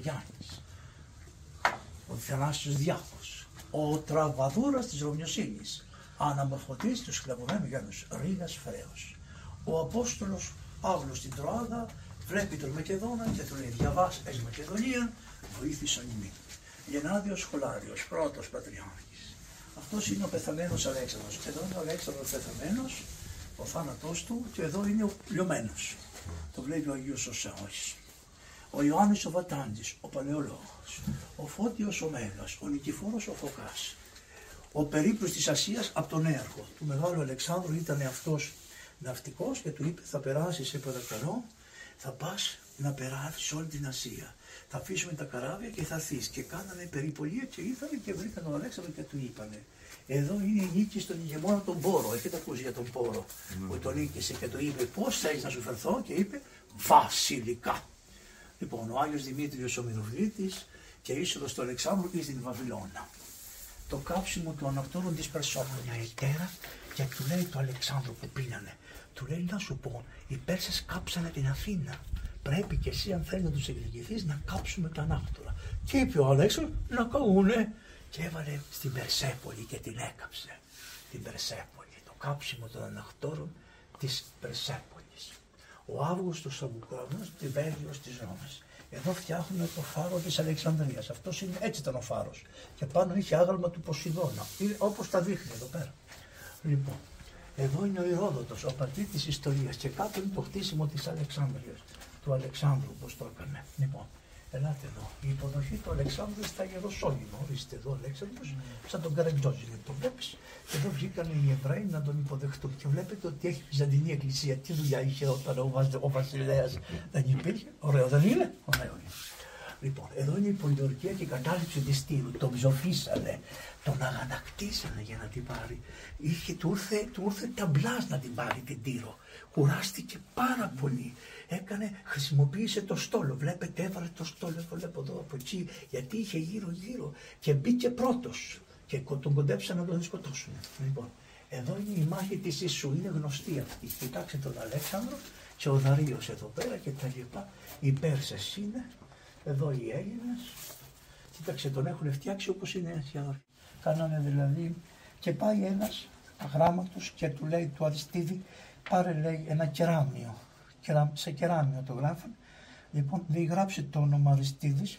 Μαυρογιάννης, ο Θανάσιος Διάχος, ο Τραβαδούρας της Ρωμιοσύνης, αναμορφωτής του σκλαβωμένου Γιάννους Ρήγας Φρέος. Ο Απόστολος Παύλος στην Τροάδα βλέπει τον Μακεδόνα και του λέει διαβάς εις Μακεδονίας, βοήθησαν ημί. Γενάδιος Σχολάριος, πρώτος πατριάρχης. Αυτός είναι ο πεθαμένος Αλέξανδρος. Εδώ είναι ο Αλέξανδρος πεθαμένος, ο θάνατός του και εδώ είναι ο λιωμένος. Το βλέπει ο Αγίος Οσεός. Ο Ιωάννης ο Βατάντης, ο Παλαιολόγος, ο Φώτιος ο Μέγας, ο Νικηφόρος ο Φωκάς, ο περίπλος της Ασίας από τον έργο του Μεγάλου Αλεξάνδρου ήταν αυτός ναυτικός και του είπε θα περάσεις σε παρακαλώ, θα πας να περάσεις όλη την Ασία. Θα αφήσουμε τα καράβια και θα θείς. Και κάνανε περιπολία και ήρθανε και βρήκαν τον Αλέξανδρο και του είπανε εδώ είναι η νίκη στον ηγεμόνα τον Πόρο. Έχετε ακούσει για τον Πόρο που τον νίκησε και του είπε πώς θέλεις να σου φερθώ και είπε βασιλικά. Λοιπόν, ο Άγιος Δημήτριος ο Μυροβλήτης και είσοδος του Αλεξάνδρου ή στην Βαβυλώνα. Το κάψιμο του ανακτόρων της Περσόφωνια ετέρα και του λέει του Αλεξάνδρου που πίνανε. Του λέει να σου πω, οι Πέρσες κάψανε την Αθήνα. Πρέπει και εσύ αν θέλεις να τους εκδικηθείς να κάψουμε τα ανάκτορα. Και είπε ο Αλέξανδρος να καούνε και έβαλε στην Περσέπολη και την έκαψε. Την Περσέπολη, το κάψιμο των ανακτόρων της Περσέπολης. Ο Αύγουστος Αμπουκρόνος, την Βέλγιος της Ρώμης. Εδώ φτιάχνουμε το φάρο της Αλεξανδρίας. Αυτός είναι, έτσι ήταν ο φάρος. Και πάνω είχε άγαλμα του Ποσειδώνα. Όπως τα δείχνει εδώ πέρα. Λοιπόν, εδώ είναι ο Ηρόδοτος, ο πατήρ της ιστορίας και κάτω είναι το χτίσιμο της Αλεξάνδρειας, του Αλεξάνδρου πώς το έκανε. Λοιπόν, ελάτε εδώ. Η υποδοχή του Αλεξάνδρου στα Ιεροσόλυμα. Ορίστε εδώ ο Αλέξανδρος, σαν τον Καραγκιόζη, το βλέπεις. Και εδώ βγήκαν οι Εβραίοι να τον υποδεχτούν. Και βλέπετε ότι έχει Βυζαντινή Εκκλησία. Τι δουλειά είχε όταν ο, Βασ... ο Βασιλέας δεν υπήρχε. Ωραίο δεν είναι; Ωραίο είναι. Λοιπόν, εδώ είναι η πολιορκία και η κατάληψη της Τύρου. Τον ψοφήσανε, τον αγανακτήσανε για να την πάρει. Είχε, του, ήρθε, του ήρθε ταμπλάς να την πάρει την Τύρο. Κουράστηκε πάρα πολύ. Έκανε, χρησιμοποίησε το στόλο. Βλέπετε, έβαλε το στόλο, το βλέπω εδώ από εκεί, γιατί είχε γύρω-γύρω και μπήκε πρώτος. Και τον κοντέψαν να τον σκοτώσουν. Λοιπόν, εδώ είναι η μάχη της Ισού, είναι γνωστή αυτή. Κοιτάξτε τον Αλέξανδρο και ο Δαρίος εδώ πέρα και τα λοιπά. Οι Πέρσες είναι, εδώ οι Έλληνες, κοίταξε τον έχουν φτιάξει όπως είναι σχεδόν. Κάνανε δηλαδή και πάει ένας αγράμματος και του λέει του Αριστίδη πάρε λέει ένα κεράμιο, σε κεράμιο το γράφουν. Λοιπόν, δεν γράψει το όνομα Αριστίδης,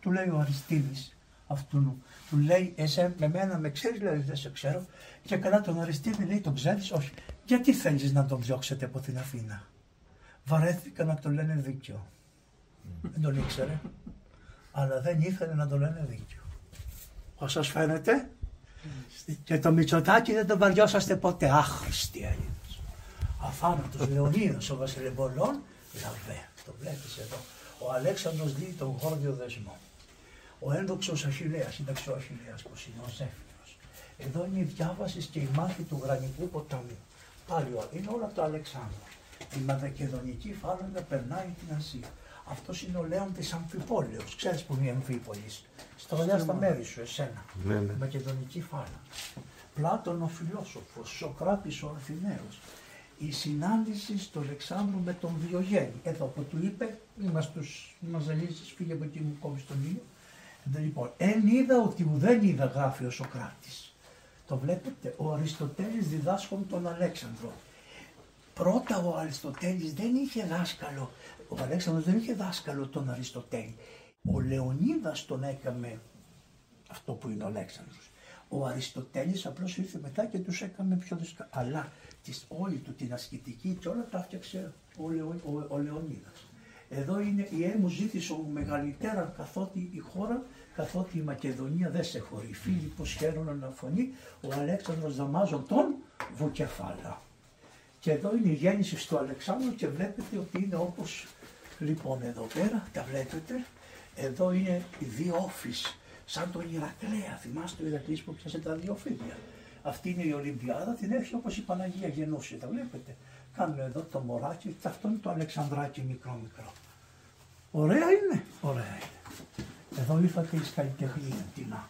του λέει ο Αριστίδης αυτού του λέει εσέ με μένα με ξέρεις λέει δεν σε ξέρω και καλά τον Αριστίδη λέει τον ξέρεις όχι γιατί θέλεις να τον διώξετε από την Αθήνα; Βαρέθηκα να το λένε δίκιο δεν τον ήξερε αλλά δεν ήθελε να το λένε δίκιο Όσο φαίνεται; Και το Μητσοτάκι δεν τον βαριώσαστε ποτέ άχρηστοι Έλληνες αφάνατος Λεωνίδας ο Βασιλεμπολών λαβέ το βλέπεις εδώ ο Αλέξανδρος δει τον γόρδιο δεσμό ο ένδοξος Αχηλέα, σύνταξη ο Αχηλέα, πώ είναι ο Ζέφυρος. Εδώ είναι η διάβασης και η μάχη του γρανικού ποταμού. Πάλι είναι όλα από το Αλεξάνδρος. Η Μακεδονική φάλαγγα περνάει την Ασία. Αυτός είναι ο Λέον της Αμφιπόλεω. Ξέρεις που είναι η Αμφίπολη. Στρολιά στα μέρη σου, εσένα. Ναι, ναι. Μακεδονική φάλαγγα. Πλάτων ο φιλόσοφος, Σοκράτης ο Αθηναίος. Η συνάντηση του Αλεξάνδρου με τον Διογέννη. Εδώ που του είπε, είμαστε τους μαζαλίσει, φύγε από εκεί μου κόβεις τον ήλιο. Λοιπόν, εν είδα ότι ουδέν είδα γράφει ο Σοκράτης. Το βλέπετε, ο Αριστοτέλης διδάσκον τον Αλέξανδρο. Πρώτα ο Αριστοτέλης δεν είχε δάσκαλο, ο Αλέξανδρος δεν είχε δάσκαλο τον Αριστοτέλη. Ο Λεωνίδας τον έκαμε αυτό που είναι ο Αλέξανδρος. Ο Αριστοτέλης απλώς ήρθε μετά και τους έκαμε πιο δύσκολα. Αλλά τις, όλη του την ασκητική και όλα τα έφτιαξε ο, Λεω, ο, ο Λεωνίδας. Εδώ είναι η έμου ζήτησε ο μεγαλύτερα καθότι η χώρα, καθότι η Μακεδονία δεν σε χωρεί. Φίλιππος χαίρον φωνεί, ο Αλέξανδρος Δαμάζων τον Βουκεφάλα. Και εδώ είναι η γέννηση του Αλεξάνδρου και βλέπετε ότι είναι όπως, λοιπόν εδώ πέρα, τα βλέπετε, εδώ είναι οι δύο όφης, σαν τον Ηρακλέα, θυμάστε ο Ηρακλής που πιάσε τα δύο φίδια. Αυτή είναι η Ολυμπιάδα, την έχει όπως η Παναγία γεννούσε, τα βλέπετε. Κάνουν εδώ το μωράκι και αυτό είναι το Αλεξανδράκι μικρό μικρό. Ωραία είναι, ωραία είναι. Εδώ ήρθατε εις καλλιτεχνία, τι να.